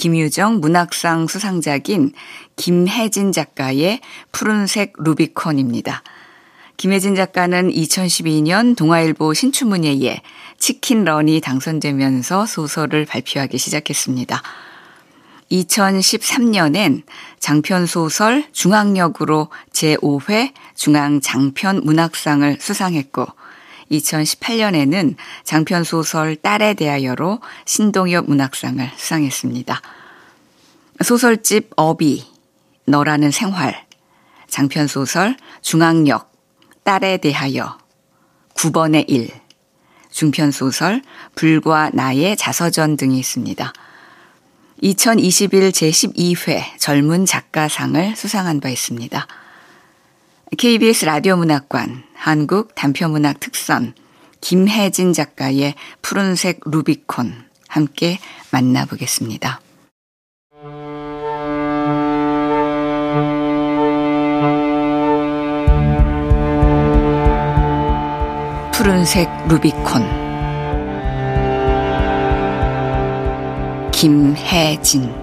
김유정 문학상 수상작인 김혜진 작가의 푸른색 루비콘입니다. 김혜진 작가는 2012년 동아일보 신춘문예에 치킨런이 당선되면서 소설을 발표하기 시작했습니다. 2013년엔 장편소설 중앙역으로 제5회 중앙장편 문학상을 수상했고 2018년에는 장편 소설 딸에 대하여로 신동엽 문학상을 수상했습니다. 소설집 어비, 너라는 생활, 장편 소설 중앙역, 딸에 대하여, 9번의 일, 중편 소설 불과 나의 자서전 등이 있습니다. 2021 제12회 젊은 작가상을 수상한 바 있습니다. KBS 라디오 문학관 한국 단편문학 특선 김혜진 작가의 푸른색 루비콘 함께 만나보겠습니다. 푸른색 루비콘 김혜진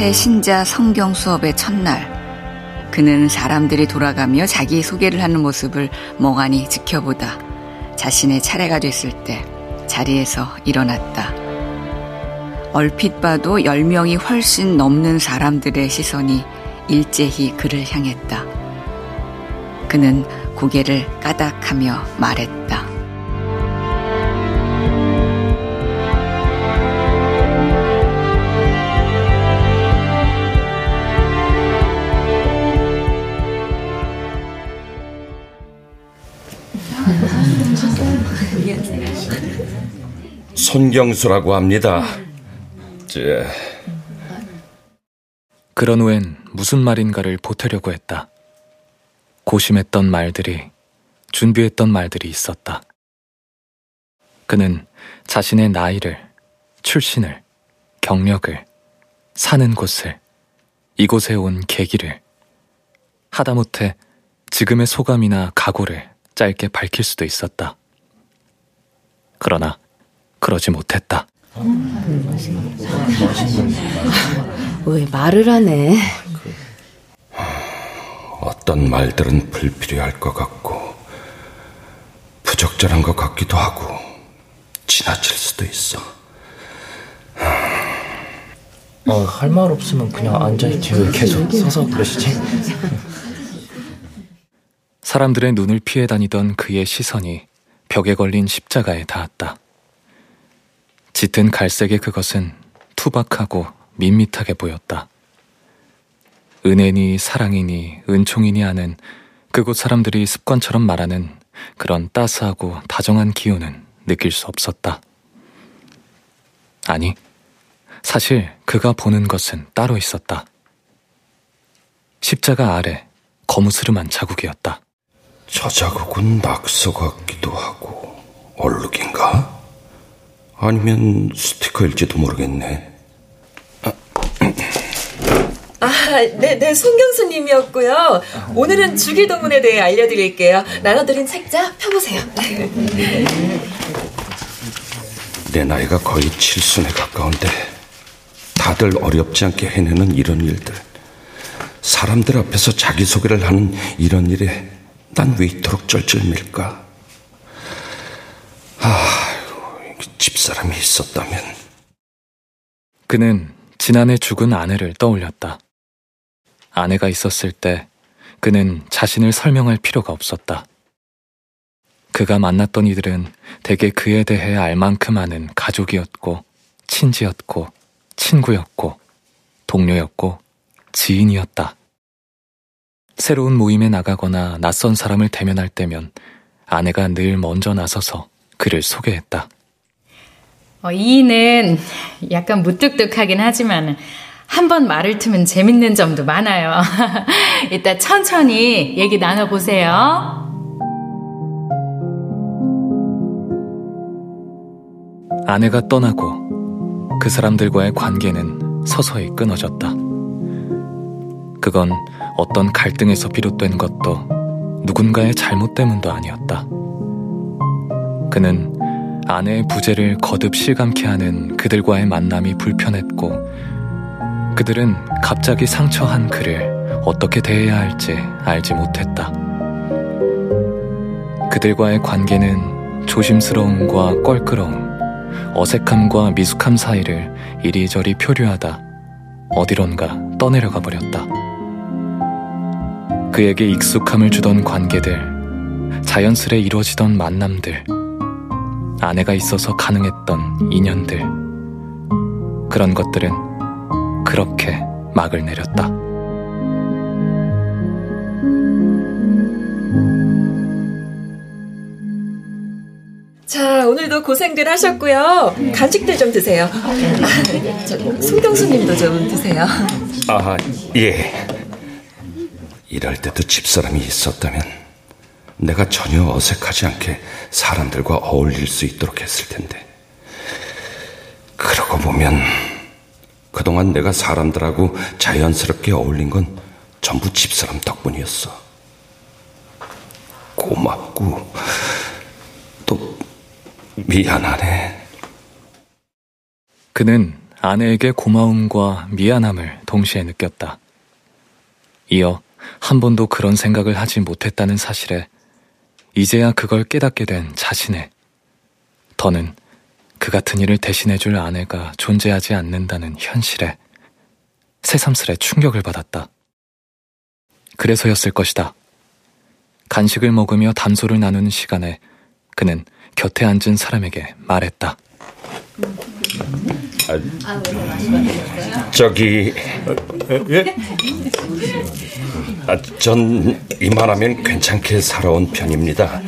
새 신자 성경 수업의 첫날 그는 사람들이 돌아가며 자기 소개를 하는 모습을 멍하니 지켜보다 자신의 차례가 됐을 때 자리에서 일어났다. 얼핏 봐도 10명이 훨씬 넘는 사람들의 시선이 일제히 그를 향했다. 그는 고개를 까닥하며 말했다. 손경수라고 합니다. 제... 그런 후엔 무슨 말인가를 보태려고 했다. 고심했던 말들이, 준비했던 말들이 있었다. 그는 자신의 나이를, 출신을, 경력을, 사는 곳을, 이곳에 온 계기를, 하다못해 지금의 소감이나 각오를 짧게 밝힐 수도 있었다. 그러나 그러지 못했다. 왜 말을 하네? 어떤 말들은 불필요할 것 같고 부적절한 것 같기도 하고 지나칠 수도 있어. 어, 할 말 없으면 그냥 앉아있지 왜 계속 서서 그러시지? 사람들의 눈을 피해 다니던 그의 시선이 벽에 걸린 십자가에 닿았다. 짙은 갈색의 그것은 투박하고 밋밋하게 보였다. 은혜니 사랑이니 은총이니 하는 그곳 사람들이 습관처럼 말하는 그런 따스하고 다정한 기운은 느낄 수 없었다. 아니, 사실 그가 보는 것은 따로 있었다. 십자가 아래 거무스름한 자국이었다. 저 자국은 낙서 같기도 하고 얼룩인가? 아니면 스티커일지도 모르겠네. 아, 네, 네, 손경수님이었고요. 오늘은 주기도문에 대해 알려드릴게요. 나눠드린 책자 펴보세요. 내 나이가 거의 칠순에 가까운데 다들 어렵지 않게 해내는 이런 일들. 사람들 앞에서 자기소개를 하는 이런 일에 난 왜 이토록 쩔쩔밀까? 아, 집사람이 있었다면. 그는 지난해 죽은 아내를 떠올렸다. 아내가 있었을 때 그는 자신을 설명할 필요가 없었다. 그가 만났던 이들은 대개 그에 대해 알 만큼 아는 가족이었고, 친지였고, 친구였고, 동료였고, 지인이었다. 새로운 모임에 나가거나 낯선 사람을 대면할 때면 아내가 늘 먼저 나서서 그를 소개했다. 어, 이는 약간 무뚝뚝하긴 하지만 한번 말을 트면 재밌는 점도 많아요. 이따 천천히 얘기 나눠보세요. 아내가 떠나고 그 사람들과의 관계는 서서히 끊어졌다. 그건 어떤 갈등에서 비롯된 것도 누군가의 잘못 때문도 아니었다. 그는 아내의 부재를 거듭 실감케 하는 그들과의 만남이 불편했고, 그들은 갑자기 상처한 그를 어떻게 대해야 할지 알지 못했다. 그들과의 관계는 조심스러움과 껄끄러움, 어색함과 미숙함 사이를 이리저리 표류하다 어디론가 떠내려가 버렸다. 그에게 익숙함을 주던 관계들, 자연스레 이루어지던 만남들, 아내가 있어서 가능했던 인연들, 그런 것들은 그렇게 막을 내렸다. 자, 오늘도 고생들 하셨고요. 간식들 좀 드세요. 아, 저, 송경수님도 좀 드세요. 아, 예. 이럴 때도 집사람이 있었다면 내가 전혀 어색하지 않게 사람들과 어울릴 수 있도록 했을 텐데. 그러고 보면 그동안 내가 사람들하고 자연스럽게 어울린 건 전부 집사람 덕분이었어. 고맙고 또 미안하네. 그는 아내에게 고마움과 미안함을 동시에 느꼈다. 이어 한 번도 그런 생각을 하지 못했다는 사실에 이제야 그걸 깨닫게 된 자신의 더는 그 같은 일을 대신해줄 아내가 존재하지 않는다는 현실에 새삼스레 충격을 받았다. 그래서였을 것이다. 간식을 먹으며 담소를 나누는 시간에 그는 곁에 앉은 사람에게 말했다. 아, 저기 예? 아, 전 이만하면 괜찮게 살아온 편입니다.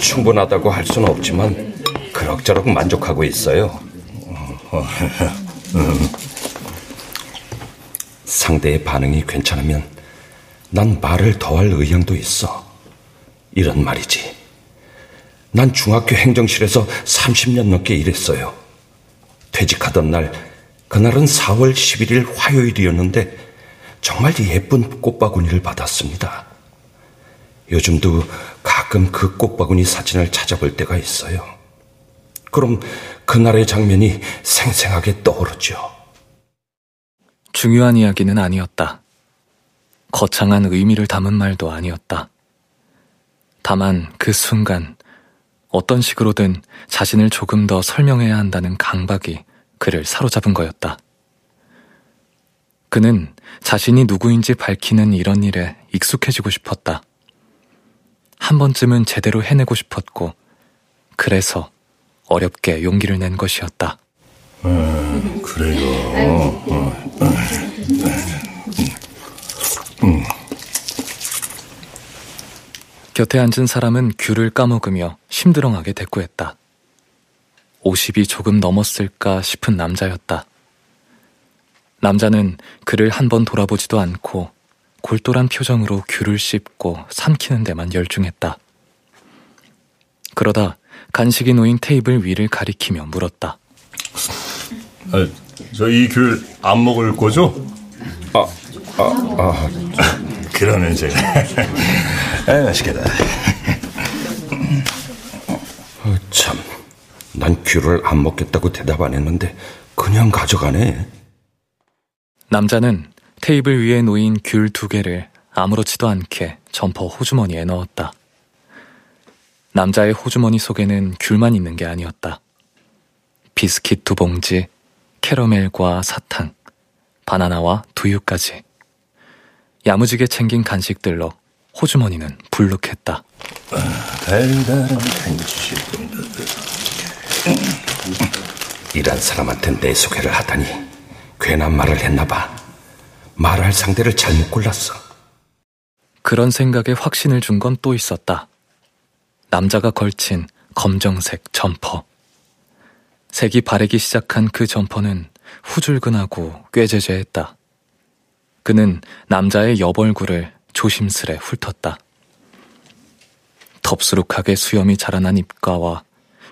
충분하다고 할 수는 없지만 그럭저럭 만족하고 있어요. 상대의 반응이 괜찮으면 난 말을 더할 의향도 있어. 이런 말이지. 난 중학교 행정실에서 30년 넘게 일했어요. 퇴직하던 날, 그날은 4월 11일 화요일이었는데 정말 예쁜 꽃바구니를 받았습니다. 요즘도 가끔 그 꽃바구니 사진을 찾아볼 때가 있어요. 그럼 그날의 장면이 생생하게 떠오르죠. 중요한 이야기는 아니었다. 거창한 의미를 담은 말도 아니었다. 다만 그 순간 어떤 식으로든 자신을 조금 더 설명해야 한다는 강박이 그를 사로잡은 거였다. 그는 자신이 누구인지 밝히는 이런 일에 익숙해지고 싶었다. 한 번쯤은 제대로 해내고 싶었고, 그래서 어렵게 용기를 낸 것이었다. 음, 그래요. 어, 어, 어. 음. 곁에 앉은 사람은 귤을 까먹으며 심드렁하게 대꾸했다. 50이 조금 넘었을까 싶은 남자였다. 남자는 그를 한 번 돌아보지도 않고 골똘한 표정으로 귤을 씹고 삼키는 데만 열중했다. 그러다 간식이 놓인 테이블 위를 가리키며 물었다. 아, 저이 귤 안 먹을 거죠? 아, 아, 아. 그러면 제가. 아, 맛있겠다. 어, 참, 난 귤을 안 먹겠다고 대답 안 했는데 그냥 가져가네. 남자는 테이블 위에 놓인 귤 두 개를 아무렇지도 않게 점퍼 호주머니에 넣었다. 남자의 호주머니 속에는 귤만 있는 게 아니었다. 비스킷 두 봉지, 캐러멜과 사탕, 바나나와 두유까지. 야무지게 챙긴 간식들로 호주머니는 불룩했다. 달달한 간식. 이란 사람한테 내 소개를 하다니 괜한 말을 했나 봐. 말할 상대를 잘못 골랐어. 그런 생각에 확신을 준 건 또 있었다. 남자가 걸친 검정색 점퍼. 색이 바래기 시작한 그 점퍼는 후줄근하고 꾀죄죄했다. 그는 남자의 옆얼굴을 조심스레 훑었다. 덥수룩하게 수염이 자라난 입가와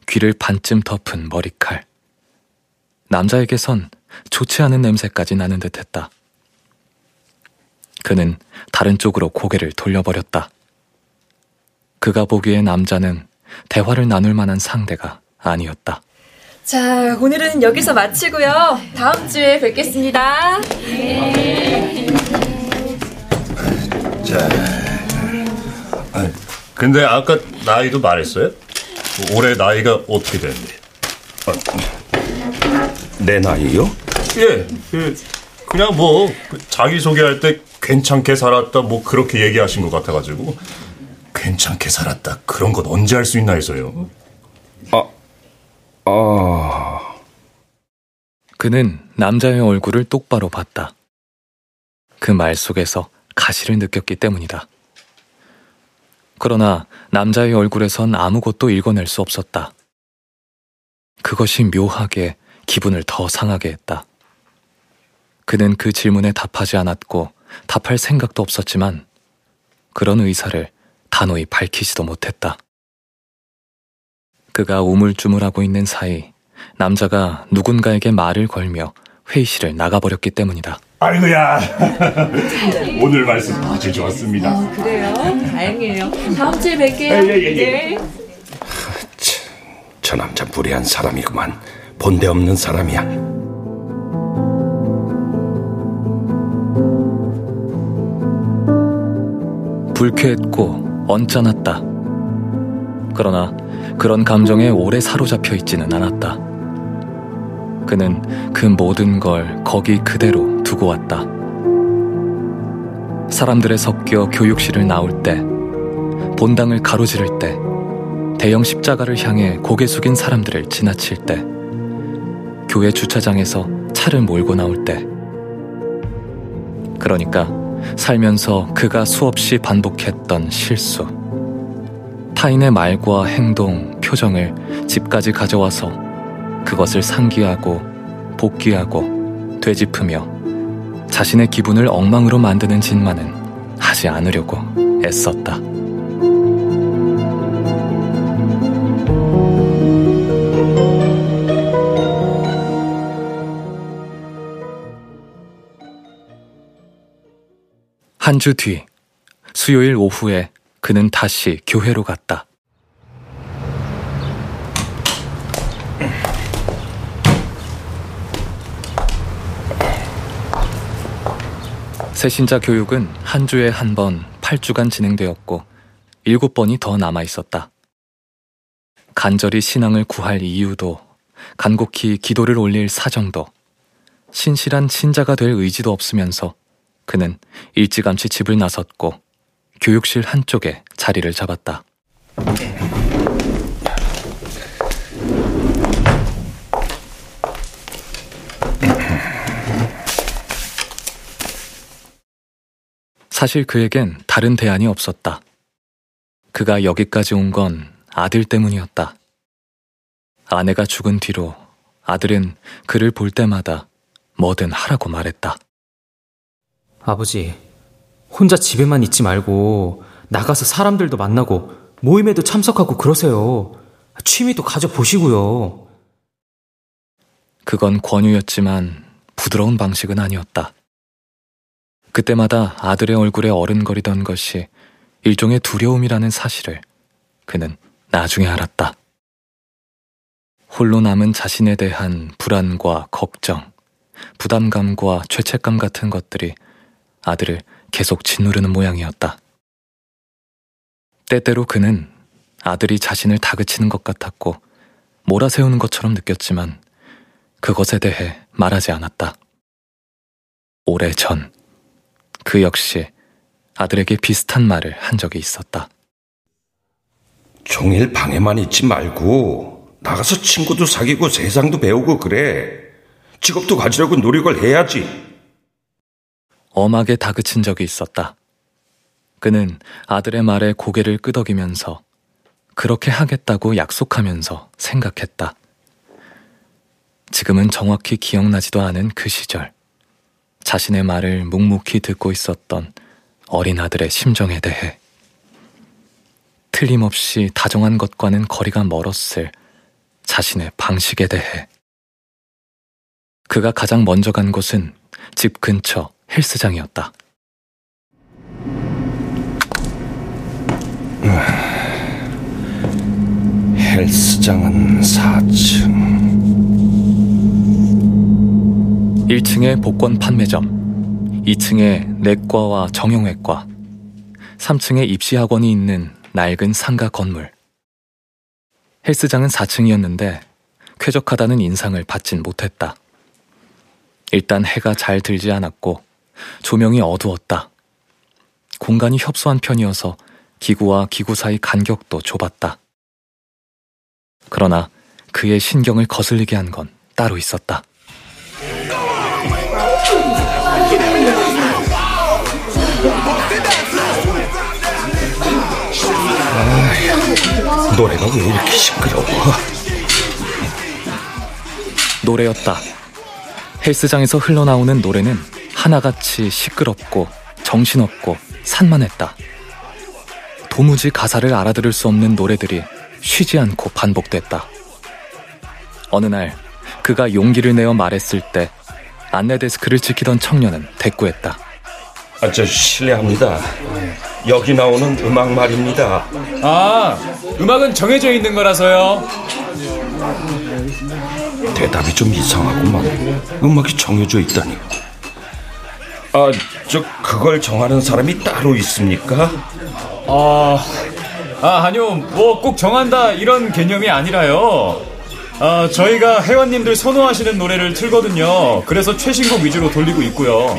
귀를 반쯤 덮은 머리칼. 남자에게선 좋지 않은 냄새까지 나는 듯 했다. 그는 다른 쪽으로 고개를 돌려버렸다. 그가 보기에 남자는 대화를 나눌 만한 상대가 아니었다. 자, 오늘은 여기서 마치고요. 다음 주에 뵙겠습니다. 네. 자, 아, 근데 아까 나이도 말했어요? 올해 나이가 어떻게 됐는데? 아, 내 나이요? 예, 그, 그냥 뭐그 자기 소개할 때 괜찮게 살았다 뭐 그렇게 얘기하신 것 같아가지고 괜찮게 살았다 그런 것 언제 할 수 있나 해서요. 아, 아. 그는 남자의 얼굴을 똑바로 봤다. 그 말 속에서 가시를 느꼈기 때문이다. 그러나 남자의 얼굴에선 아무것도 읽어낼 수 없었다. 그것이 묘하게 기분을 더 상하게 했다. 그는 그 질문에 답하지 않았고 답할 생각도 없었지만 그런 의사를 단호히 밝히지도 못했다. 그가 우물쭈물하고 있는 사이 남자가 누군가에게 말을 걸며 회의실을 나가버렸기 때문이다. 아이고야 오늘 말씀 아주 좋았습니다. 어, 그래요? 다행이에요. 다음 주에 뵐게요. 예, 예, 예. 네. 참, 저 남자 무례한 사람이구만. 본데 없는 사람이야. 불쾌했고 언짢았다. 그러나 그런 감정에 오래 사로잡혀 있지는 않았다. 그는 그 모든 걸 거기 그대로 두고 왔다. 사람들에 섞여 교육실을 나올 때, 본당을 가로지를 때, 대형 십자가를 향해 고개 숙인 사람들을 지나칠 때, 교회 주차장에서 차를 몰고 나올 때, 그러니까 살면서 그가 수없이 반복했던 실수. 타인의 말과 행동, 표정을 집까지 가져와서 그것을 상기하고 복귀하고 되짚으며 자신의 기분을 엉망으로 만드는 짓만은 하지 않으려고 애썼다. 한 주 뒤, 수요일 오후에 그는 다시 교회로 갔다. 새신자 교육은 한 주에 한 번 8주간 진행되었고 7번이 더 남아 있었다. 간절히 신앙을 구할 이유도 간곡히 기도를 올릴 사정도 신실한 신자가 될 의지도 없으면서 그는 일찌감치 집을 나섰고 교육실 한쪽에 자리를 잡았다. 사실 그에겐 다른 대안이 없었다. 그가 여기까지 온 건 아들 때문이었다. 아내가 죽은 뒤로 아들은 그를 볼 때마다 뭐든 하라고 말했다. 아버지, 혼자 집에만 있지 말고 나가서 사람들도 만나고 모임에도 참석하고 그러세요. 취미도 가져보시고요. 그건 권유였지만 부드러운 방식은 아니었다. 그때마다 아들의 얼굴에 어른거리던 것이 일종의 두려움이라는 사실을 그는 나중에 알았다. 홀로 남은 자신에 대한 불안과 걱정, 부담감과 죄책감 같은 것들이 아들을 계속 짓누르는 모양이었다. 때때로 그는 아들이 자신을 다그치는 것 같았고 몰아세우는 것처럼 느꼈지만 그것에 대해 말하지 않았다. 오래 전, 그 역시 아들에게 비슷한 말을 한 적이 있었다. 종일 방에만 있지 말고 나가서 친구도 사귀고 세상도 배우고 그래. 직업도 가지려고 노력을 해야지. 엄하게 다그친 적이 있었다. 그는 아들의 말에 고개를 끄덕이면서 그렇게 하겠다고 약속하면서 생각했다. 지금은 정확히 기억나지도 않은 그 시절. 자신의 말을 묵묵히 듣고 있었던 어린 아들의 심정에 대해. 틀림없이 다정한 것과는 거리가 멀었을 자신의 방식에 대해. 그가 가장 먼저 간 곳은 집 근처 헬스장이었다. 헬스장은 4층. 1층에 복권 판매점, 2층에 내과와 정형외과, 3층에 입시학원이 있는 낡은 상가 건물. 헬스장은 4층이었는데 쾌적하다는 인상을 받진 못했다. 일단 해가 잘 들지 않았고 조명이 어두웠다. 공간이 협소한 편이어서 기구와 기구 사이 간격도 좁았다. 그러나 그의 신경을 거슬리게 한 건 따로 있었다. 아, 노래가 왜 이렇게 시끄러워? 노래였다. 헬스장에서 흘러나오는 노래는 하나같이 시끄럽고 정신없고 산만했다. 도무지 가사를 알아들을 수 없는 노래들이 쉬지 않고 반복됐다. 어느 날 그가 용기를 내어 말했을 때 안내 데스크를 지키던 청년은 대꾸했다. 아, 저 실례합니다. 여기 나오는 음악 말입니다. 아, 음악은 정해져 있는 거라서요. 대답이 좀 이상하구만. 음악이 정해져 있다니. 아, 저 그걸 정하는 사람이 따로 있습니까? 아, 아 아니요, 뭐 꼭 정한다 이런 개념이 아니라요. 아, 저희가 회원님들 선호하시는 노래를 틀거든요. 그래서 최신곡 위주로 돌리고 있고요.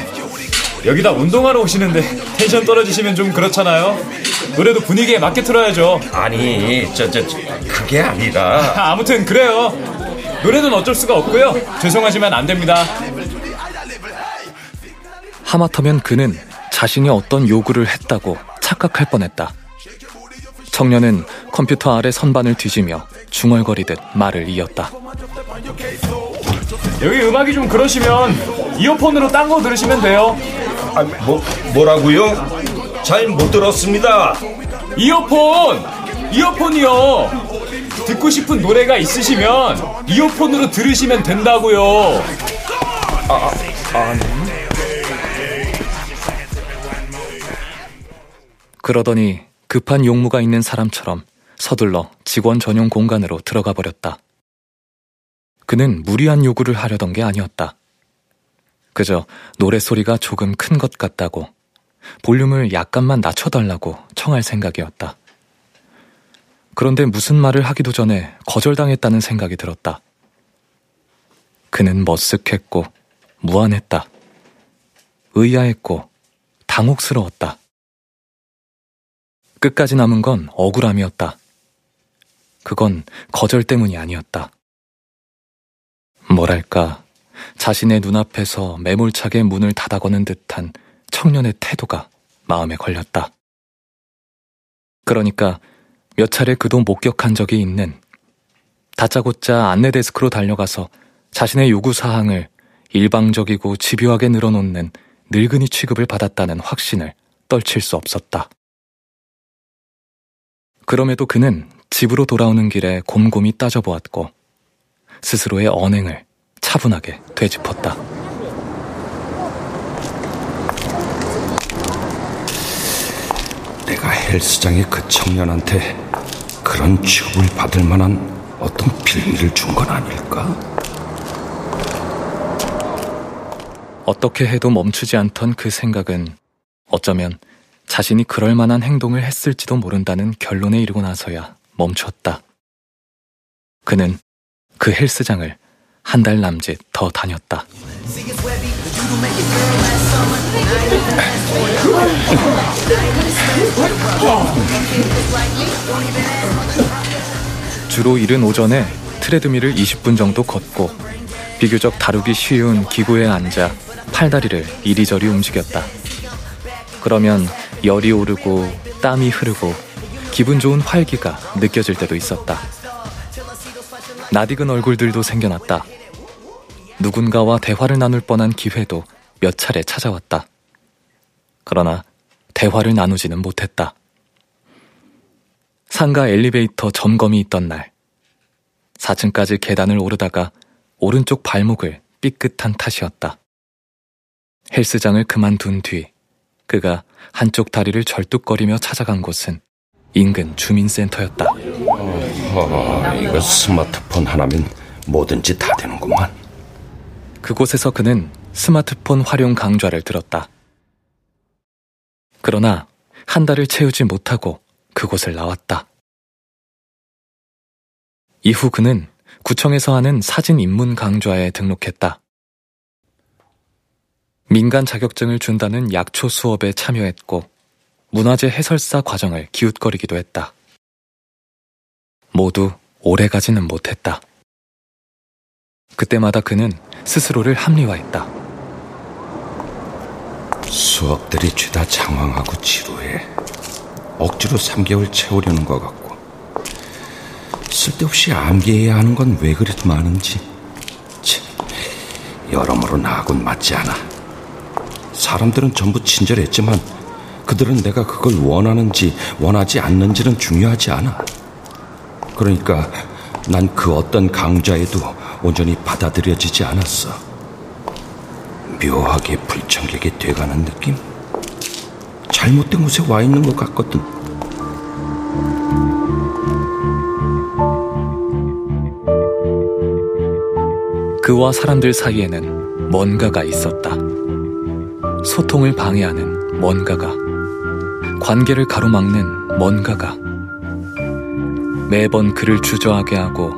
여기다 운동하러 오시는데 텐션 떨어지시면 좀 그렇잖아요. 노래도 분위기에 맞게 틀어야죠. 아니, 저, 저, 저 그게 아니라. 아무튼 그래요. 노래는 어쩔 수가 없고요. 죄송하지만 안 됩니다. 하마터면 그는 자신이 어떤 요구를 했다고 착각할 뻔했다. 청년은 컴퓨터 아래 선반을 뒤지며 중얼거리듯 말을 이었다. 여기 음악이 좀 그러시면 이어폰으로 딴 거 들으시면 돼요. 아, 뭐, 뭐라고요? 잘 못 들었습니다. 이어폰! 이어폰이요! 듣고 싶은 노래가 있으시면 이어폰으로 들으시면 된다고요. 아, 아, 그러더니 급한 용무가 있는 사람처럼 서둘러 직원 전용 공간으로 들어가 버렸다. 그는 무리한 요구를 하려던 게 아니었다. 그저 노래소리가 조금 큰 것 같다고 볼륨을 약간만 낮춰달라고 청할 생각이었다. 그런데 무슨 말을 하기도 전에 거절당했다는 생각이 들었다. 그는 머쓱했고 무안했다. 의아했고 당혹스러웠다. 끝까지 남은 건 억울함이었다. 그건 거절 때문이 아니었다. 뭐랄까, 자신의 눈앞에서 매몰차게 문을 닫아거는 듯한 청년의 태도가 마음에 걸렸다. 그러니까 몇 차례 그도 목격한 적이 있는 다짜고짜 안내 데스크로 달려가서 자신의 요구 사항을 일방적이고 집요하게 늘어놓는 늙은이 취급을 받았다는 확신을 떨칠 수 없었다. 그럼에도 그는 집으로 돌아오는 길에 곰곰이 따져보았고 스스로의 언행을 차분하게 되짚었다. 내가 헬스장의 그 청년한테 그런 취급을 받을 만한 어떤 빌미를 준 건 아닐까? 어떻게 해도 멈추지 않던 그 생각은 어쩌면 자신이 그럴 만한 행동을 했을지도 모른다는 결론에 이르고 나서야 멈췄다. 그는 그 헬스장을 한 달 남짓 더 다녔다. 주로 이른 오전에 트레드밀을 20분 정도 걷고 비교적 다루기 쉬운 기구에 앉아 팔다리를 이리저리 움직였다. 그러면 열이 오르고 땀이 흐르고 기분 좋은 활기가 느껴질 때도 있었다. 낯익은 얼굴들도 생겨났다. 누군가와 대화를 나눌 뻔한 기회도 몇 차례 찾아왔다. 그러나 대화를 나누지는 못했다. 상가 엘리베이터 점검이 있던 날, 4층까지 계단을 오르다가 오른쪽 발목을 삐끗한 탓이었다. 헬스장을 그만둔 뒤 그가 한쪽 다리를 절뚝거리며 찾아간 곳은 인근 주민센터였다. 어, 이거 스마트폰 하나면 뭐든지 다 되는구만. 그곳에서 그는 스마트폰 활용 강좌를 들었다. 그러나 한 달을 채우지 못하고 그곳을 나왔다. 이후 그는 구청에서 하는 사진 입문 강좌에 등록했다. 민간 자격증을 준다는 약초 수업에 참여했고 문화재 해설사 과정을 기웃거리기도 했다. 모두 오래 가지는 못했다. 그때마다 그는 스스로를 합리화했다. 수업들이 죄다 장황하고 지루해. 억지로 3개월 채우려는 것 같고. 쓸데없이 암기해야 하는 건 왜 그리 많은지. 참, 여러모로 나하고는 맞지 않아. 사람들은 전부 친절했지만 그들은 내가 그걸 원하는지 원하지 않는지는 중요하지 않아. 그러니까 난 그 어떤 강좌에도 온전히 받아들여지지 않았어. 묘하게 불청객이 돼가는 느낌? 잘못된 곳에 와 있는 것 같거든. 그와 사람들 사이에는 뭔가가 있었다. 소통을 방해하는 뭔가가, 관계를 가로막는 뭔가가, 매번 그를 주저하게 하고,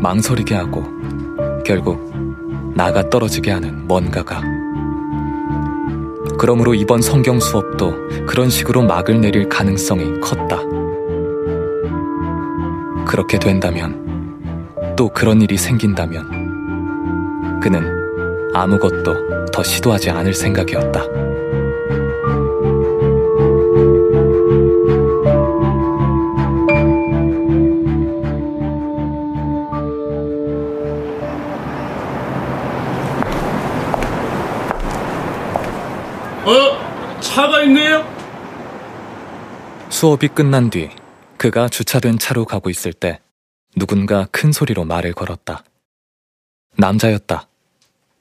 망설이게 하고, 결국 나가 떨어지게 하는 뭔가가. 그러므로 이번 성경 수업도 그런 식으로 막을 내릴 가능성이 컸다. 그렇게 된다면, 또 그런 일이 생긴다면, 그는 아무것도 더 시도하지 않을 생각이었다. 어? 차가 있네요? 수업이 끝난 뒤 그가 주차된 차로 가고 있을 때 누군가 큰 소리로 말을 걸었다. 남자였다.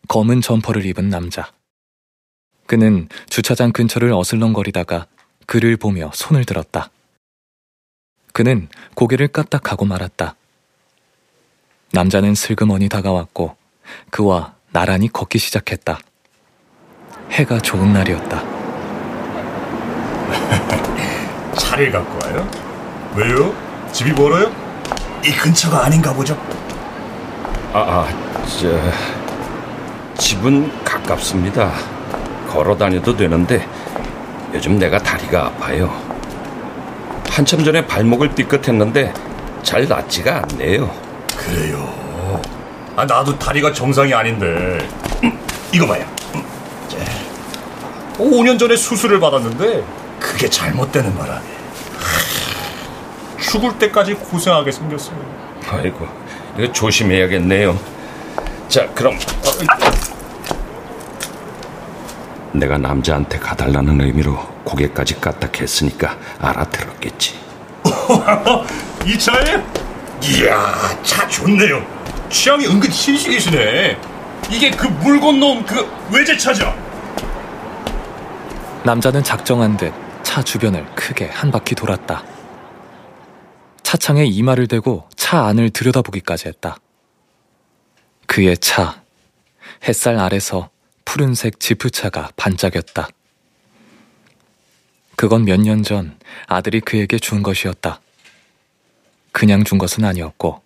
검은 점퍼를 입은 남자. 그는 주차장 근처를 어슬렁거리다가 그를 보며 손을 들었다. 그는 고개를 까딱하고 말았다. 남자는 슬그머니 다가왔고 그와 나란히 걷기 시작했다. 해가 좋은 날이었다. 차를 갖고 와요? 왜요? 집이 멀어요? 이 근처가 아닌가 보죠. 아, 아, 저, 집은 가깝습니다. 걸어 다녀도 되는데 요즘 내가 다리가 아파요. 한참 전에 발목을 삐끗했는데 잘 낫지가 않네요. 그래요. 아, 나도 다리가 정상이 아닌데. 음, 이거 봐요. 음, 자, 5년 전에 수술을 받았는데 그게 잘못되는 바람에 하, 죽을 때까지 고생하게 생겼어요. 아이고, 이거 조심해야겠네요. 자, 그럼 내가 남자한테 가달라는 의미로 고개까지 까딱했으니까 알아들었겠지. 이 차에? 이야, 차 좋네요. 취향이 은근 신식이시네. 이게 그 물 건너온 그 외제차죠? 남자는 작정한 듯 차 주변을 크게 한 바퀴 돌았다. 차창에 이마를 대고 차 안을 들여다보기까지 했다. 그의 차, 햇살 아래서 푸른색 지프차가 반짝였다. 그건 몇 년 전 아들이 그에게 준 것이었다. 그냥 준 것은 아니었고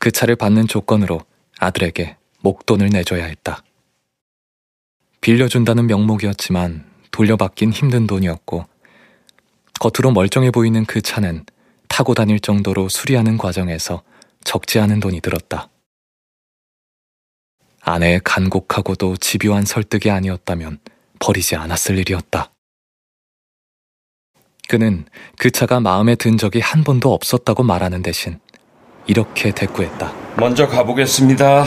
그 차를 받는 조건으로 아들에게 목돈을 내줘야 했다. 빌려준다는 명목이었지만 돌려받긴 힘든 돈이었고 겉으로 멀쩡해 보이는 그 차는 타고 다닐 정도로 수리하는 과정에서 적지 않은 돈이 들었다. 아내의 간곡하고도 집요한 설득이 아니었다면 버리지 않았을 일이었다. 그는 그 차가 마음에 든 적이 한 번도 없었다고 말하는 대신 이렇게 대꾸했다. 먼저 가보겠습니다.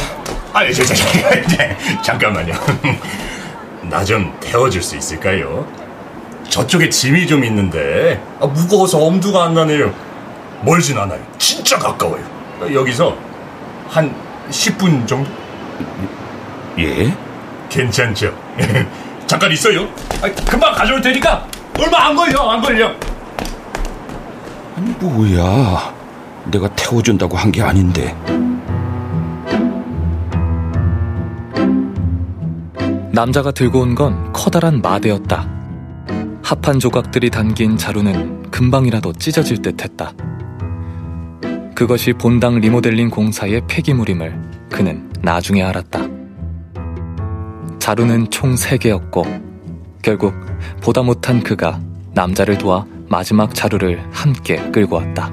아니, 저, 저, 저, 잠깐만요. 나 좀 태워줄 수 있을까요? 저쪽에 짐이 좀 있는데 아, 무거워서 엄두가 안 나네요. 멀진 않아요. 진짜 가까워요. 여기서 한 10분 정도? 예? 괜찮죠? 잠깐 있어요. 아, 금방 가져올 테니까 얼마 안 걸려, 안 걸려. 아니, 뭐야. 내가 태워준다고 한 게 아닌데. 남자가 들고 온 건 커다란 마대였다. 합한 조각들이 담긴 자루는 금방이라도 찢어질 듯 했다. 그것이 본당 리모델링 공사의 폐기물임을 그는 나중에 알았다. 자루는 총 3개였고, 결국 보다 못한 그가 남자를 도와 마지막 자루를 함께 끌고 왔다.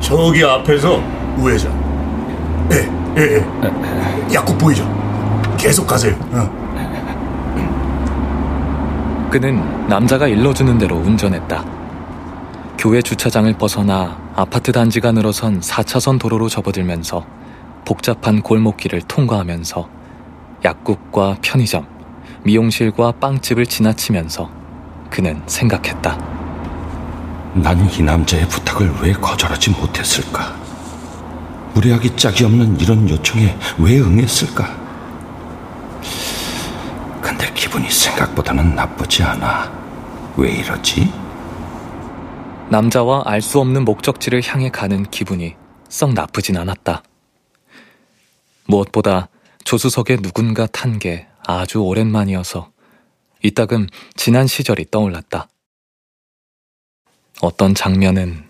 저기 앞에서 우회전. 예, 예, 예. 약국 보이죠? 계속 가세요. 어. 그는 남자가 일러주는 대로 운전했다. 교회 주차장을 벗어나 아파트 단지가 늘어선 4차선 도로로 접어들면서 복잡한 골목길을 통과하면서 약국과 편의점, 미용실과 빵집을 지나치면서 그는 생각했다. 난 이 남자의 부탁을 왜 거절하지 못했을까? 무례하기 짝이 없는 이런 요청에 왜 응했을까? 근데 기분이 생각보다는 나쁘지 않아. 왜 이러지? 남자와 알 수 없는 목적지를 향해 가는 기분이 썩 나쁘진 않았다. 무엇보다 조수석에 누군가 탄 게 아주 오랜만이어서 이따금 지난 시절이 떠올랐다. 어떤 장면은,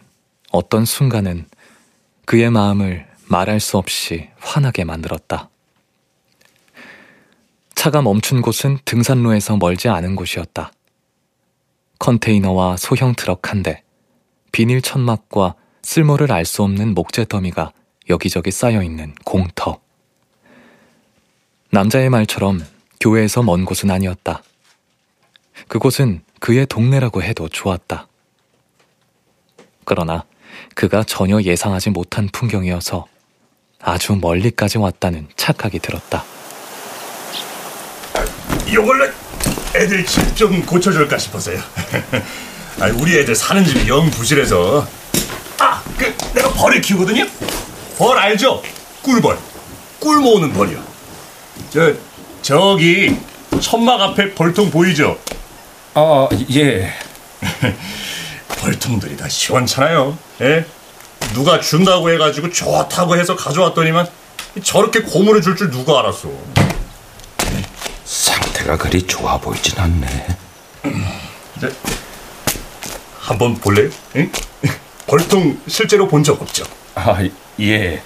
어떤 순간은 그의 마음을 말할 수 없이 환하게 만들었다. 차가 멈춘 곳은 등산로에서 멀지 않은 곳이었다. 컨테이너와 소형 트럭 한 대, 비닐 천막과 쓸모를 알 수 없는 목재 더미가 여기저기 쌓여 있는 공터. 남자의 말처럼 교회에서 먼 곳은 아니었다. 그곳은 그의 동네라고 해도 좋았다. 그러나 그가 전혀 예상하지 못한 풍경이어서 아주 멀리까지 왔다는 착각이 들었다. 이걸로 애들 집 좀 고쳐줄까 싶어서요. 아니, 우리 애들 사는 집이 영 부실해서. 아, 그 내가 벌을 키우거든요. 벌 알죠? 꿀벌. 꿀 모으는 벌이요. 저 저기 천막 앞에 벌통 보이죠? 아, 예. 벌통들이 다 시원찮아요. 예? 누가 준다고 해가지고 좋다고 해서 가져왔더니만 저렇게 고무를 줄 줄 누가 알았어. 상태가 그리 좋아 보이진 않네. 한번 볼래요? 응? 벌통 실제로 본 적 없죠? 아, 예.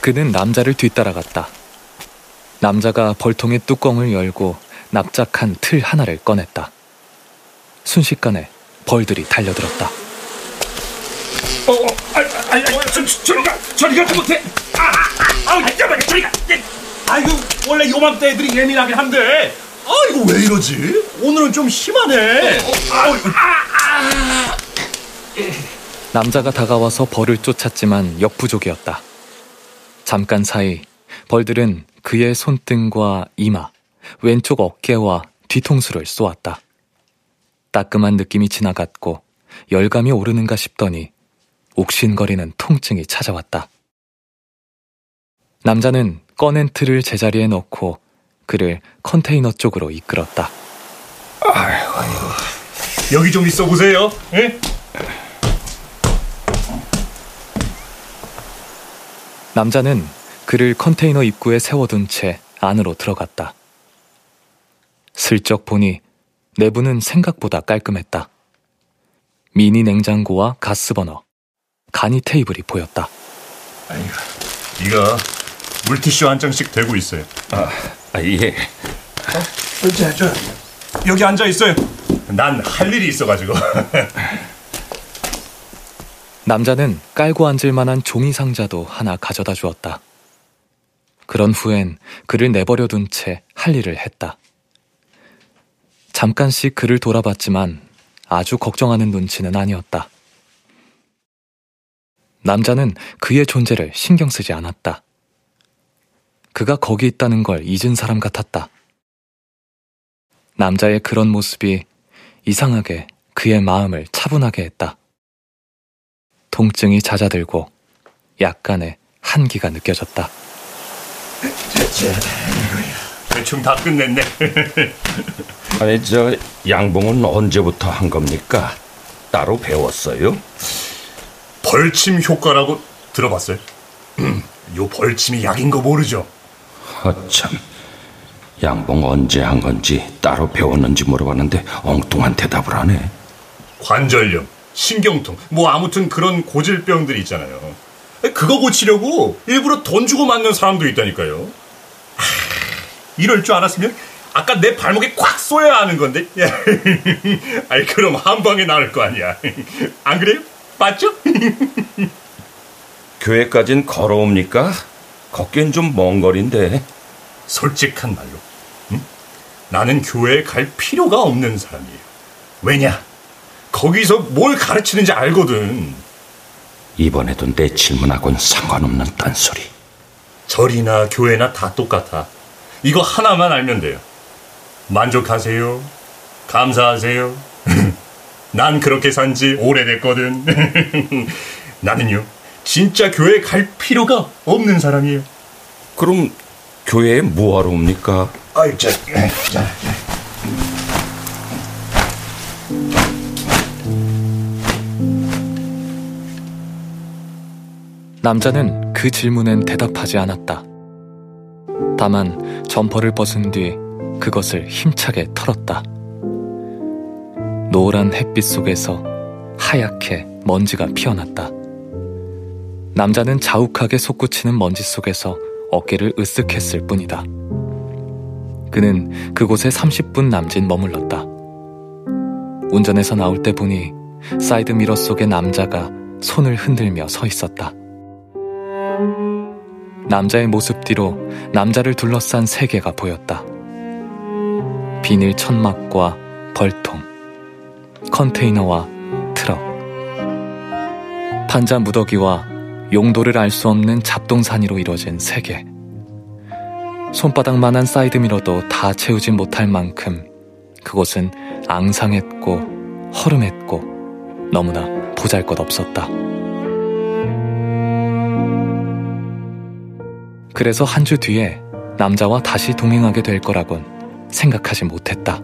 그는 남자를 뒤따라갔다. 남자가 벌통의 뚜껑을 열고 납작한 틀 하나를 꺼냈다. 순식간에 벌들이 달려들었다. 어, 어, 아, 아, 아, 저, 저리 가, 저리 가지 못해. 아, 아, 아, 잠깐만, 저리 가. 예. 아이고, 원래 요맘때 애들이 예민하긴 한데. 아, 이거 왜 이러지? 오늘은 좀 심하네. 아, 아, 남자가 다가와서 벌을 쫓았지만 역부족이었다. 잠깐 사이 벌들은 그의 손등과 이마, 왼쪽 어깨와 뒤통수를 쏘았다. 따끔한 느낌이 지나갔고 열감이 오르는가 싶더니 옥신거리는 통증이 찾아왔다. 남자는 꺼낸 틀을 제자리에 넣고 그를 컨테이너 쪽으로 이끌었다. 여기 좀 있어 보세요. 예? 남자는 그를 컨테이너 입구에 세워둔 채 안으로 들어갔다. 슬쩍 보니 내부는 생각보다 깔끔했다. 미니 냉장고와 가스버너, 간이 테이블이 보였다. 아이고, 이거 물티슈 한 장씩 되고 있어요. 아, 아 예. 어, 저, 저, 여기 앉아 있어요. 난 할 일이 있어가지고. 남자는 깔고 앉을 만한 종이 상자도 하나 가져다 주었다. 그런 후엔 그를 내버려 둔 채 할 일을 했다. 잠깐씩 그를 돌아봤지만 아주 걱정하는 눈치는 아니었다. 남자는 그의 존재를 신경 쓰지 않았다. 그가 거기 있다는 걸 잊은 사람 같았다. 남자의 그런 모습이 이상하게 그의 마음을 차분하게 했다. 통증이 잦아들고 약간의 한기가 느껴졌다. 대충 다 끝냈네. 아니 저 양봉은 언제부터 한 겁니까? 따로 배웠어요? 벌침 효과라고 들어봤어요? 요 벌침이 약인 거 모르죠? 허참 양봉 언제 한 건지 따로 배웠는지 물어봤는데 엉뚱한 대답을 하네. 관절염, 신경통, 뭐 아무튼 그런 고질병들이 있잖아요. 그거 고치려고 일부러 돈 주고 맞는 사람도 있다니까요. 하, 이럴 줄 알았으면 아까 내 발목에 꽉 쏘여야 하는 건데. 아니 그럼 한 방에 나을 거 아니야. 안 그래요? 맞죠? 교회까진 걸어옵니까? 걷긴 좀 먼 거리인데. 솔직한 말로, 응? 나는 교회에 갈 필요가 없는 사람이에요. 왜냐? 거기서 뭘 가르치는지 알거든. 이번에도 내 질문하고는 상관없는 딴소리. 절이나 교회나 다 똑같아. 이거 하나만 알면 돼요. 만족하세요. 감사하세요. 난 그렇게 산지 오래됐거든. 나는요, 진짜 교회 갈 필요가 없는 사람이에요. 그럼 교회에 뭐하러 옵니까? 아이, 자, 자. 남자는 그 질문엔 대답하지 않았다. 다만 점퍼를 벗은 뒤 그것을 힘차게 털었다. 노란 햇빛 속에서 하얗게 먼지가 피어났다. 남자는 자욱하게 솟구치는 먼지 속에서 어깨를 으쓱했을 뿐이다. 그는 그곳에 30분 남짓 머물렀다. 운전에서 나올 때 보니 사이드 미러 속에 남자가 손을 흔들며 서 있었다. 남자의 모습 뒤로 남자를 둘러싼 세계가 보였다. 비닐 천막과 벌통, 컨테이너와 트럭, 판자 무더기와 용도를 알 수 없는 잡동사니로 이루어진 세계. 손바닥만한 사이드미러도 다 채우진 못할 만큼 그곳은 앙상했고 허름했고 너무나 보잘 것 없었다. 그래서 한 주 뒤에 남자와 다시 동행하게 될 거라곤 생각하지 못했다.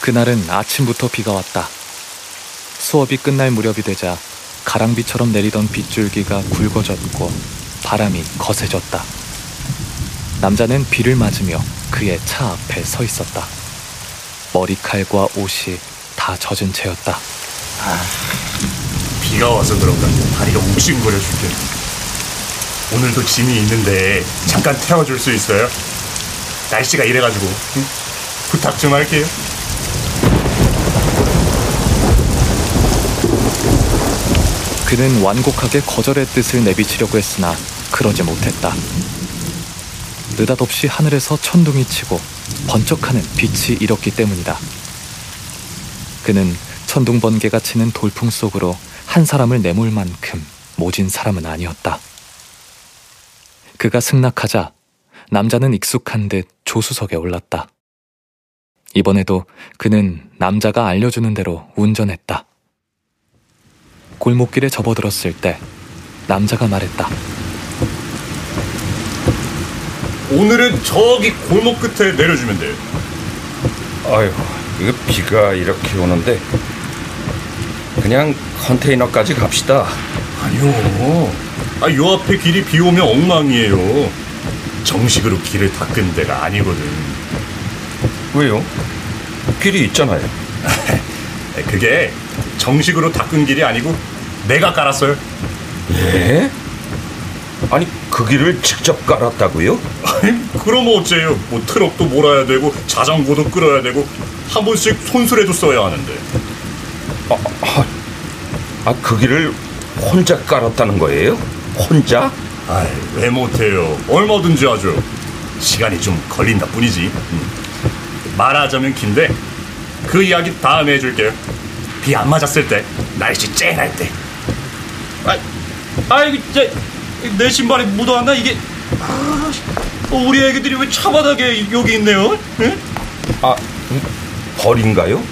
그날은 아침부터 비가 왔다. 수업이 끝날 무렵이 되자 가랑비처럼 내리던 빗줄기가 굵어졌고 바람이 거세졌다. 남자는 비를 맞으며 그의 차 앞에 서 있었다. 머리칼과 옷이 다 젖은 채였다. 아, 비가 와서 그런가 다리가 욱신거려 죽겠네. 오늘도 짐이 있는데 잠깐 태워줄 수 있어요? 날씨가 이래가지고 응? 부탁 좀 할게요. 그는 완곡하게 거절의 뜻을 내비치려고 했으나 그러지 못했다. 느닷없이 하늘에서 천둥이 치고 번쩍하는 빛이 일었기 때문이다. 그는 천둥 번개가 치는 돌풍 속으로 한 사람을 내몰 만큼 모진 사람은 아니었다. 그가 승낙하자 남자는 익숙한 듯 조수석에 올랐다. 이번에도 그는 남자가 알려주는 대로 운전했다. 골목길에 접어들었을 때 남자가 말했다. 오늘은 저기 골목 끝에 내려주면 돼요. 아유, 이거 비가 이렇게 오는데 그냥 컨테이너까지 갑시다. 아니요. 아, 요 앞에 길이 비 오면 엉망이에요. 정식으로 길을 닦은 데가 아니거든. 왜요? 길이 있잖아요. 그게 정식으로 닦은 길이 아니고 내가 깔았어요. 예? 아니 그 길을 직접 깔았다고요? 아니 그럼 어째요? 뭐 트럭도 몰아야 되고 자전거도 끌어야 되고 한 번씩 손수레도 써야 하는데. 아, 아, 아, 그 길을 혼자 깔았다는 거예요? 혼자? 아이, 왜 못해요? 얼마든지 하죠. 시간이 좀 걸린다 뿐이지. 음. 말하자면 긴데 그 이야기 다음에 해줄게요. 비 안 맞았을 때, 날씨 쨍할 때. 아, 아이, 제, 내 신발에 묻어왔나 이게? 아, 어, 우리 애기들이 왜 차바닥에 여기 있네요? 응? 아, 벌인가요?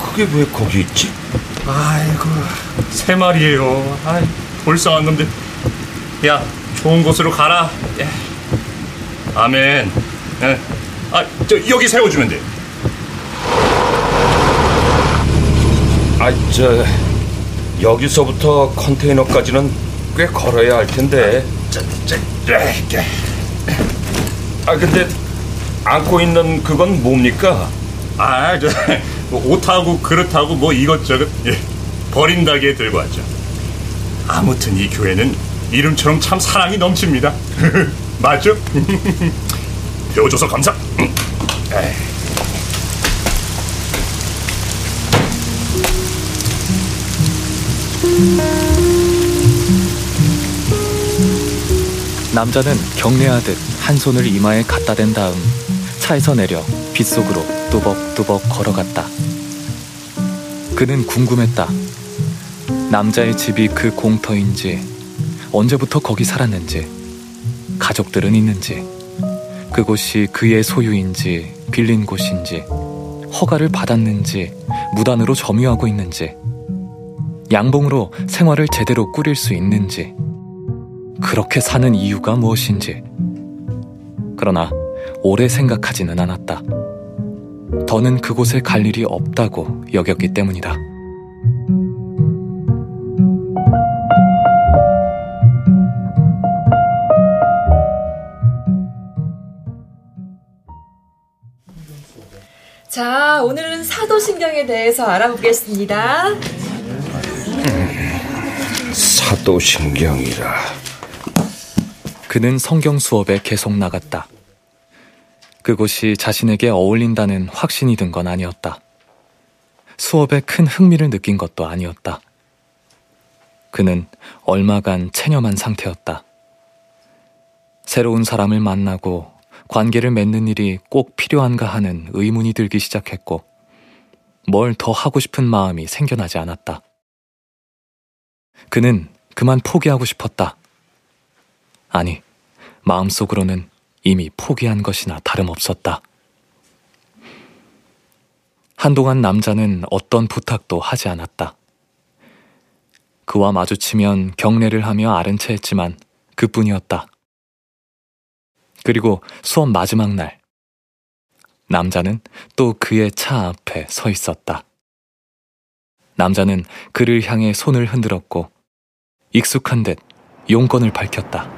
그게 왜 거기 있지? 아이고, 세 마리예요. 아이, 불쌍한 놈들. 야, 좋은 곳으로 가라. 예. 아멘. 예. 아, 저 여기 세워주면 돼. 아, 저 여기서부터 컨테이너까지는 꽤 걸어야 할 텐데. 저. 아, 근데 안고 있는 그건 뭡니까? 아, 저, 뭐 옷하고 그릇하고 뭐 이것저것 예, 버린다기에 들고 왔죠. 아무튼 이 교회는 이름처럼 참 사랑이 넘칩니다. 맞죠? 배워줘서 감사. 남자는 경례하듯 한 손을 이마에 갖다 댄 다음 차에서 내려 빗속으로 뚜벅뚜벅 걸어갔다. 그는 궁금했다. 남자의 집이 그 공터인지, 언제부터 거기 살았는지, 가족들은 있는지, 그곳이 그의 소유인지, 빌린 곳인지, 허가를 받았는지, 무단으로 점유하고 있는지, 양봉으로 생활을 제대로 꾸릴 수 있는지, 그렇게 사는 이유가 무엇인지. 그러나 오래 생각하지는 않았다. 더는 그곳에 갈 일이 없다고 여겼기 때문이다. 자, 오늘은 사도신경에 대해서 알아보겠습니다. 사도신경이라. 그는 성경 수업에 계속 나갔다. 그곳이 자신에게 어울린다는 확신이 든 건 아니었다. 수업에 큰 흥미를 느낀 것도 아니었다. 그는 얼마간 체념한 상태였다. 새로운 사람을 만나고 관계를 맺는 일이 꼭 필요한가 하는 의문이 들기 시작했고, 뭘 더 하고 싶은 마음이 생겨나지 않았다. 그는 그만 포기하고 싶었다. 아니, 마음속으로는 이미 포기한 것이나 다름없었다. 한동안 남자는 어떤 부탁도 하지 않았다. 그와 마주치면 경례를 하며 아른 채 했지만 그뿐이었다. 그리고 수업 마지막 날, 남자는 또 그의 차 앞에 서 있었다. 남자는 그를 향해 손을 흔들었고 익숙한 듯 용건을 밝혔다.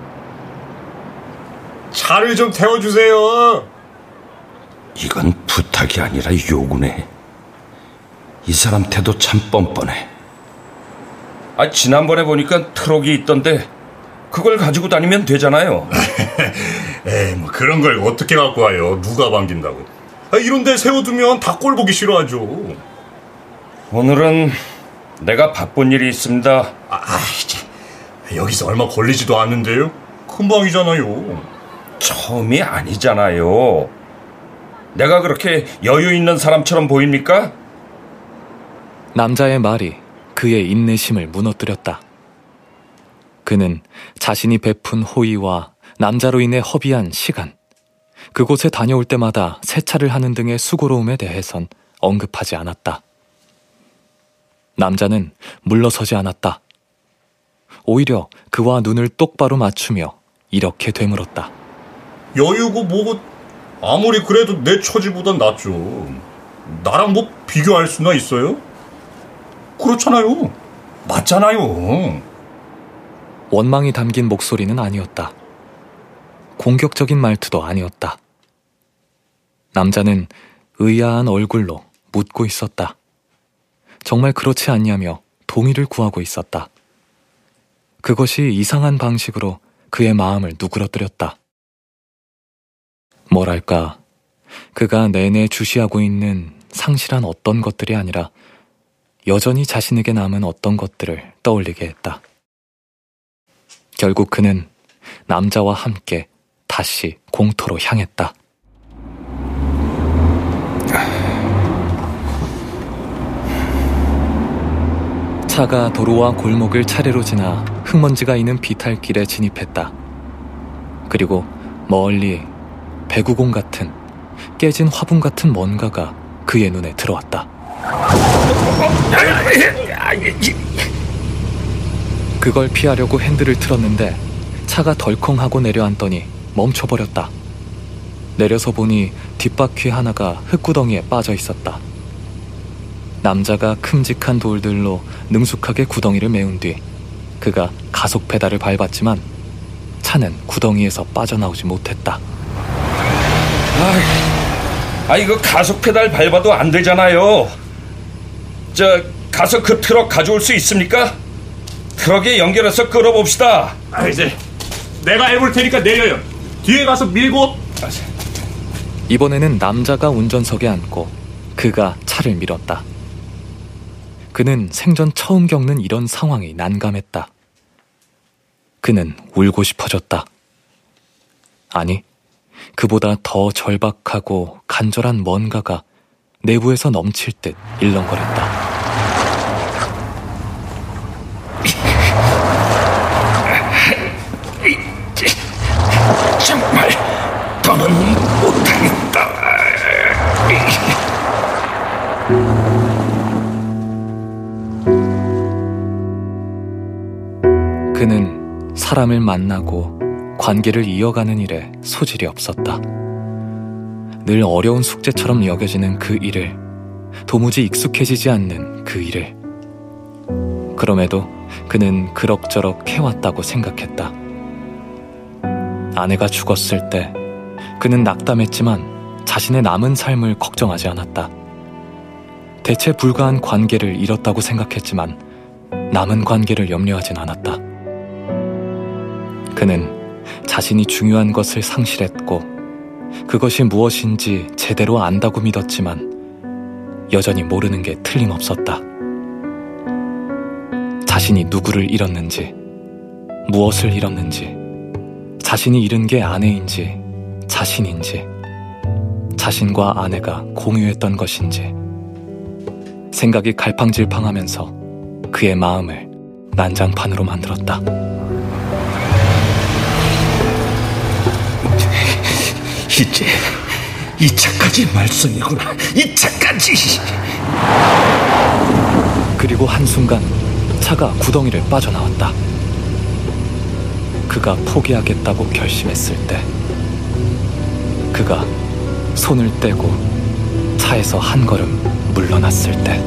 차를 좀 태워주세요. 이건 부탁이 아니라 요구네. 이 사람 태도 참 뻔뻔해. 아, 지난번에 보니까 트럭이 있던데 그걸 가지고 다니면 되잖아요. 에이, 뭐 그런 걸 어떻게 갖고 와요? 누가 반긴다고? 아, 이런데 세워두면 다 꼴 보기 싫어하죠. 오늘은 내가 바쁜 일이 있습니다. 아, 아 여기서 얼마 걸리지도 않는데요. 금방이잖아요. 처음이 아니잖아요. 내가 그렇게 여유 있는 사람처럼 보입니까? 남자의 말이 그의 인내심을 무너뜨렸다. 그는 자신이 베푼 호의와 남자로 인해 허비한 시간, 그곳에 다녀올 때마다 세차를 하는 등의 수고로움에 대해선 언급하지 않았다. 남자는 물러서지 않았다. 오히려 그와 눈을 똑바로 맞추며 이렇게 되물었다. 여유고 뭐고 아무리 그래도 내 처지보단 낫죠. 나랑 뭐 비교할 수나 있어요? 그렇잖아요. 맞잖아요. 원망이 담긴 목소리는 아니었다. 공격적인 말투도 아니었다. 남자는 의아한 얼굴로 묻고 있었다. 정말 그렇지 않냐며 동의를 구하고 있었다. 그것이 이상한 방식으로 그의 마음을 누그러뜨렸다. 뭐랄까, 그가 내내 주시하고 있는 상실한 어떤 것들이 아니라 여전히 자신에게 남은 어떤 것들을 떠올리게 했다. 결국 그는 남자와 함께 다시 공터로 향했다. 차가 도로와 골목을 차례로 지나 흙먼지가 있는 비탈길에 진입했다. 그리고 멀리 배구공 같은 깨진 화분 같은 뭔가가 그의 눈에 들어왔다. 그걸 피하려고 핸들을 틀었는데 차가 덜컹하고 내려앉더니 멈춰버렸다. 내려서 보니 뒷바퀴 하나가 흙구덩이에 빠져 있었다. 남자가 큼직한 돌들로 능숙하게 구덩이를 메운 뒤 그가 가속 페달을 밟았지만 차는 구덩이에서 빠져나오지 못했다. 아, 아 이거 가속 페달 밟아도 안 되잖아요. 저 가서 그 트럭 가져올 수 있습니까? 트럭에 연결해서 끌어봅시다. 아, 이제 내가 해볼 테니까 내려요. 뒤에 가서 밀고. 이번에는 남자가 운전석에 앉고 그가 차를 밀었다. 그는 생전 처음 겪는 이런 상황이 난감했다. 그는 울고 싶어졌다. 아니, 그보다 더 절박하고 간절한 뭔가가 내부에서 넘칠 듯 일렁거렸다. 정말 더는 못하겠다. 그는 사람을 만나고 관계를 이어가는 일에 소질이 없었다. 늘 어려운 숙제처럼 여겨지는 그 일을, 도무지 익숙해지지 않는 그 일을. 그럼에도 그는 그럭저럭 해왔다고 생각했다. 아내가 죽었을 때 그는 낙담했지만 자신의 남은 삶을 걱정하지 않았다. 대체 불가한 관계를 잃었다고 생각했지만 남은 관계를 염려하진 않았다. 그는 자신이 중요한 것을 상실했고 그것이 무엇인지 제대로 안다고 믿었지만 여전히 모르는 게 틀림없었다. 자신이 누구를 잃었는지, 무엇을 잃었는지, 자신이 잃은 게 아내인지, 자신인지, 자신과 아내가 공유했던 것인지, 생각이 갈팡질팡하면서 그의 마음을 난장판으로 만들었다. 이제 2차까지 말썽이구나. 2차까지. 그리고 한순간 차가 구덩이를 빠져나왔다. 그가 포기하겠다고 결심했을 때, 그가 손을 떼고 차에서 한 걸음 물러났을 때,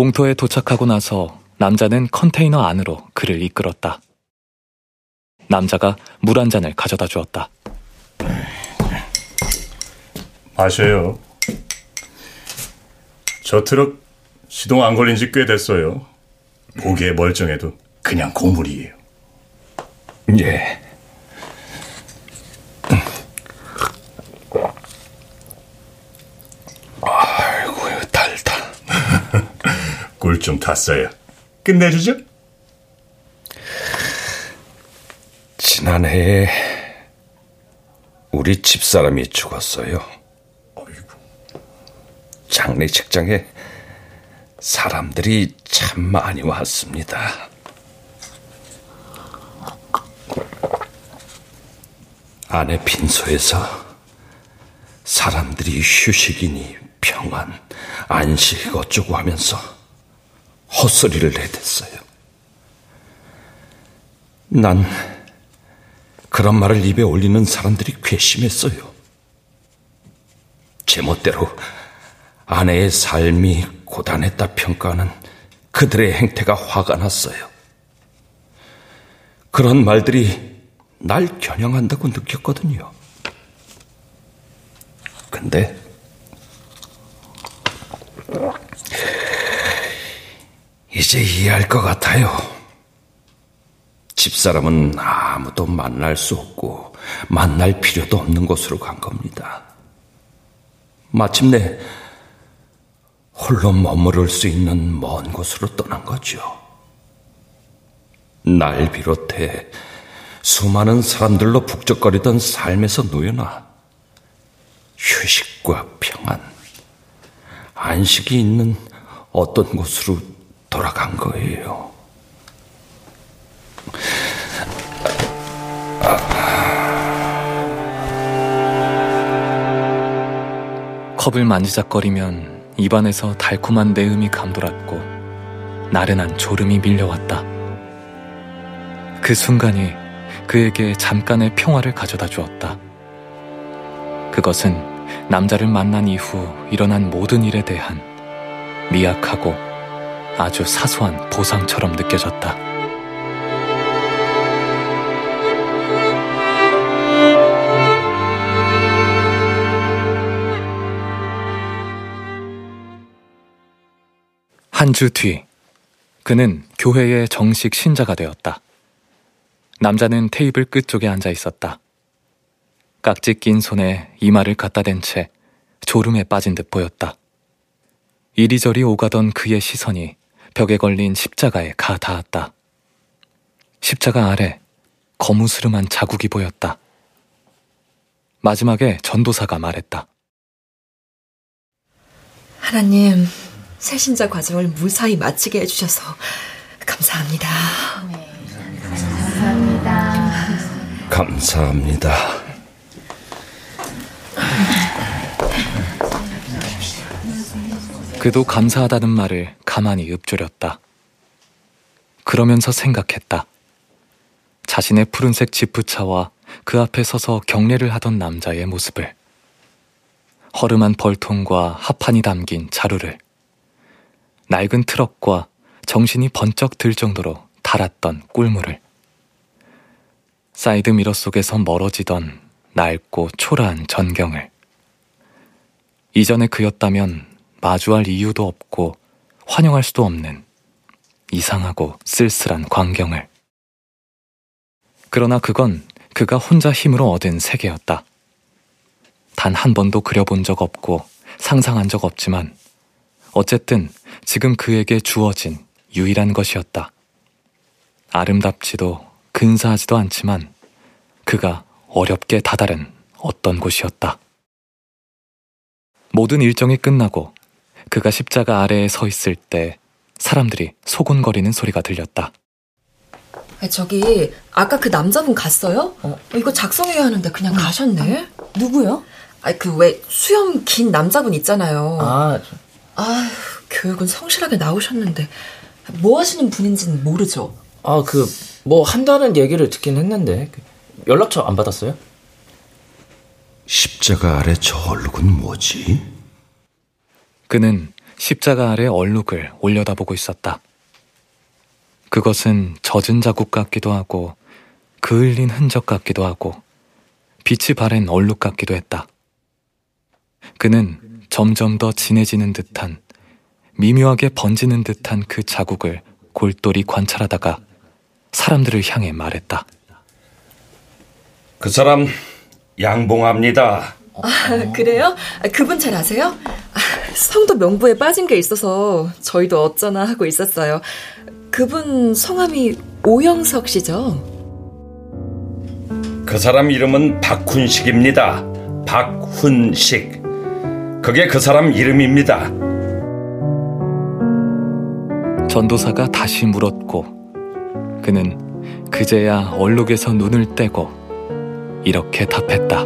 공터에 도착하고 나서 남자는 컨테이너 안으로 그를 이끌었다. 남자가 물 한 잔을 가져다 주었다. 마셔요. 저 트럭 시동 안 걸린 지 꽤 됐어요. 보기에 멀쩡해도 그냥 고물이에요. 예. 아이고, 달다. 꿀좀 탔어요. 끝내주죠? 지난해에 우리 집사람이 죽었어요. 장례식장에 사람들이 참 많이 왔습니다. 아내 빈소에서 사람들이 휴식이니 평안, 안식 어쩌고 하면서 헛소리를 내댔어요. 난 그런 말을 입에 올리는 사람들이 괘씸했어요. 제멋대로 아내의 삶이 고단했다 평가하는 그들의 행태가 화가 났어요. 그런 말들이 날 겨냥한다고 느꼈거든요. 근데 이제 이해할 것 같아요. 집사람은 아무도 만날 수 없고 만날 필요도 없는 곳으로 간 겁니다. 마침내 홀로 머무를 수 있는 먼 곳으로 떠난 거죠. 날 비롯해 수많은 사람들로 북적거리던 삶에서 놓여나 휴식과 평안, 안식이 있는 어떤 곳으로 돌아간 거예요. 컵을 만지작거리면 입안에서 달콤한 내음이 감돌았고 나른한 졸음이 밀려왔다. 그 순간이 그에게 잠깐의 평화를 가져다 주었다. 그것은 남자를 만난 이후 일어난 모든 일에 대한 미약하고 아주 사소한 보상처럼 느껴졌다. 한 주 뒤, 그는 교회의 정식 신자가 되었다. 남자는 테이블 끝쪽에 앉아 있었다. 깍지 낀 손에 이마를 갖다 댄 채 졸음에 빠진 듯 보였다. 이리저리 오가던 그의 시선이 벽에 걸린 십자가에 가 닿았다. 십자가 아래 거무스름한 자국이 보였다. 마지막에 전도사가 말했다. 하나님, 새신자 과정을 무사히 마치게 해주셔서 감사합니다. 네, 감사합니다. 감사합니다. 그도 감사하다는 말을 가만히 읊조렸다. 그러면서 생각했다. 자신의 푸른색 지프차와 그 앞에 서서 경례를 하던 남자의 모습을. 허름한 벌통과 합판이 담긴 자루를. 낡은 트럭과 정신이 번쩍 들 정도로 달았던 꿀물을 사이드 미러 속에서 멀어지던 낡고 초라한 전경을 이전에 그였다면 마주할 이유도 없고 환영할 수도 없는 이상하고 쓸쓸한 광경을 그러나 그건 그가 혼자 힘으로 얻은 세계였다. 단 한 번도 그려본 적 없고 상상한 적 없지만 어쨌든 지금 그에게 주어진 유일한 것이었다. 아름답지도 근사하지도 않지만 그가 어렵게 다다른 어떤 곳이었다. 모든 일정이 끝나고 그가 십자가 아래에 서 있을 때 사람들이 소곤거리는 소리가 들렸다. 저기 아까 그 남자분 갔어요? 어. 이거 작성해야 하는데 그냥 가셨네. 누구요? 아 그 왜 수염 긴 남자분 있잖아요. 아, 아 교육은 성실하게 나오셨는데 뭐 하시는 분인지는 모르죠. 아, 그 뭐 한다는 얘기를 듣긴 했는데 그 연락처 안 받았어요? 십자가 아래 저 얼룩은 뭐지? 그는 십자가 아래 얼룩을 올려다보고 있었다. 그것은 젖은 자국 같기도 하고 그을린 흔적 같기도 하고 빛이 바랜 얼룩 같기도 했다. 그는 점점 더 진해지는 듯한 미묘하게 번지는 듯한 그 자국을 골똘히 관찰하다가 사람들을 향해 말했다. 그 사람 양봉합니다. 아, 그래요? 아, 그분 잘 아세요? 아, 성도 명부에 빠진 게 있어서 저희도 어쩌나 하고 있었어요. 그분 성함이 오영석 씨죠? 그 사람 이름은 박훈식입니다. 박훈식. 그게 그 사람 이름입니다. 전도사가 다시 물었고 그는 그제야 얼룩에서 눈을 떼고 이렇게 답했다.